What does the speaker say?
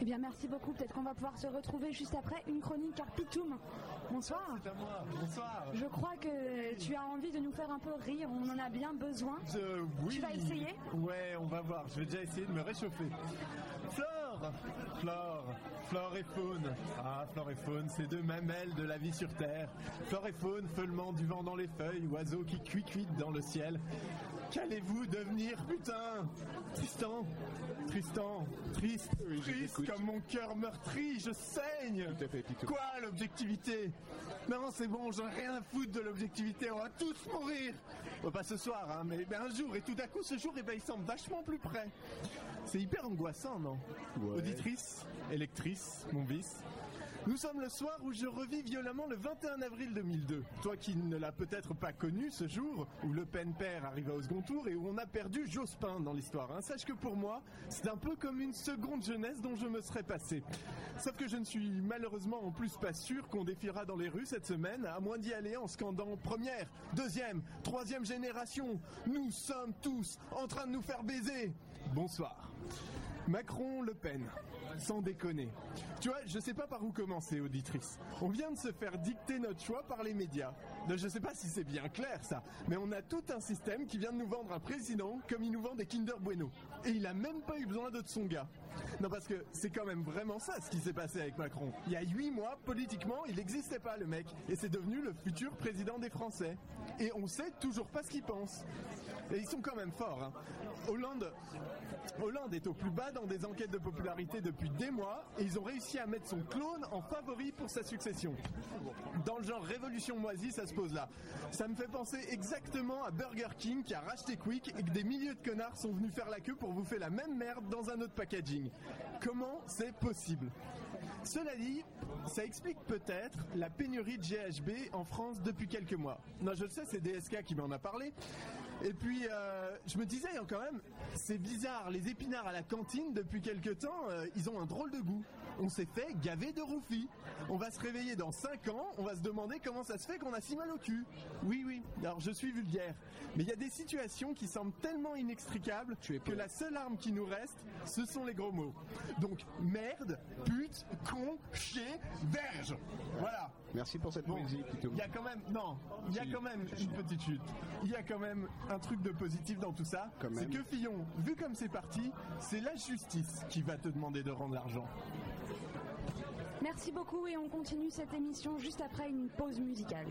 Eh bien, merci beaucoup. Peut-être qu'on va pouvoir se retrouver juste après une chronique Carpitum. Bonsoir. C'est à moi. Bonsoir. Je crois que tu as envie de nous faire un peu rire. On en a bien besoin. Je- oui. Tu vas essayer Ouais, on va voir. Je vais déjà essayer de me réchauffer. Flore Flore Flore et faune. Ah, flore et faune, c'est deux mamelles de la vie sur Terre. Flore et faune, feulement du vent dans les feuilles, oiseaux qui cuit dans le ciel. Qu'allez-vous devenir, putain? Tristan? Tristan? Triste Oui, Triste comme mon cœur meurtri, je saigne Tout à fait, Pitou. Quoi, l'objectivité? Non, c'est bon, j'en ai rien à foutre de l'objectivité, on va tous mourir Bon, Pas ce soir, hein, mais ben, un jour, et tout d'un coup, ce jour, eh ben, il semble vachement plus près. C'est hyper angoissant, non? Auditrice, électrice, mon vice. Nous sommes le soir où je revis violemment le 21 avril 2002. Toi qui ne l'as peut-être pas connu ce jour, où Le Pen père arriva au second tour et où on a perdu Jospin dans l'histoire. hein. Sache que pour moi, c'est un peu comme une seconde jeunesse dont je me serais passé. Sauf que je ne suis malheureusement en plus pas sûr qu'on défilera dans les rues cette semaine, à moins d'y aller en scandant première, deuxième, troisième génération. Nous sommes tous en train de nous faire baiser. Bonsoir. Macron, Le Pen, sans déconner. Tu vois, je sais pas par où commencer, auditrice. On vient de se faire dicter notre choix par les médias. Je sais pas si c'est bien clair ça, mais on a tout un système qui vient de nous vendre un président comme il nous vend des Kinder Bueno. Et il a même pas eu besoin de son gars. Non, parce que c'est quand même vraiment ça ce qui s'est passé avec Macron. Il y a huit mois, politiquement, il n'existait pas le mec. Et c'est devenu le futur président des Français. Et on sait toujours pas ce qu'il pense. Et ils sont quand même forts. hein. Hollande, Hollande est au plus bas dans des enquêtes de popularité depuis des mois et ils ont réussi à mettre son clone en favori pour sa succession. Dans le genre révolution moisie, ça se pose là. Ça me fait penser exactement à Burger King qui a racheté Quick et que des milliers de connards sont venus faire la queue pour bouffer la même merde dans un autre packaging. Comment c'est possible? Cela dit, ça explique peut-être la pénurie de GHB en France depuis quelques mois. Non, je le sais, c'est DSK qui m'en a parlé. Et puis, euh, je me disais quand même, c'est bizarre, les épinards à la cantine, depuis quelques temps, euh, ils ont un drôle de goût. On s'est fait gaver de roufis. On va se réveiller dans 5 ans, on va se demander comment ça se fait qu'on a si mal au cul. Oui, oui, alors je suis vulgaire. Mais il y a des situations qui semblent tellement inextricables que la seule arme qui nous reste, ce sont les gros mots. Donc, merde, pute, con, chier, verge. Voilà. Merci pour cette Bon, poésie, il y a quand même, non, il y a quand même une petite chute. Il y a quand même un truc de positif dans tout ça. C'est que Fillon, vu comme c'est parti, c'est la justice qui va te demander de rendre l'argent. Merci beaucoup et on continue cette émission juste après une pause musicale.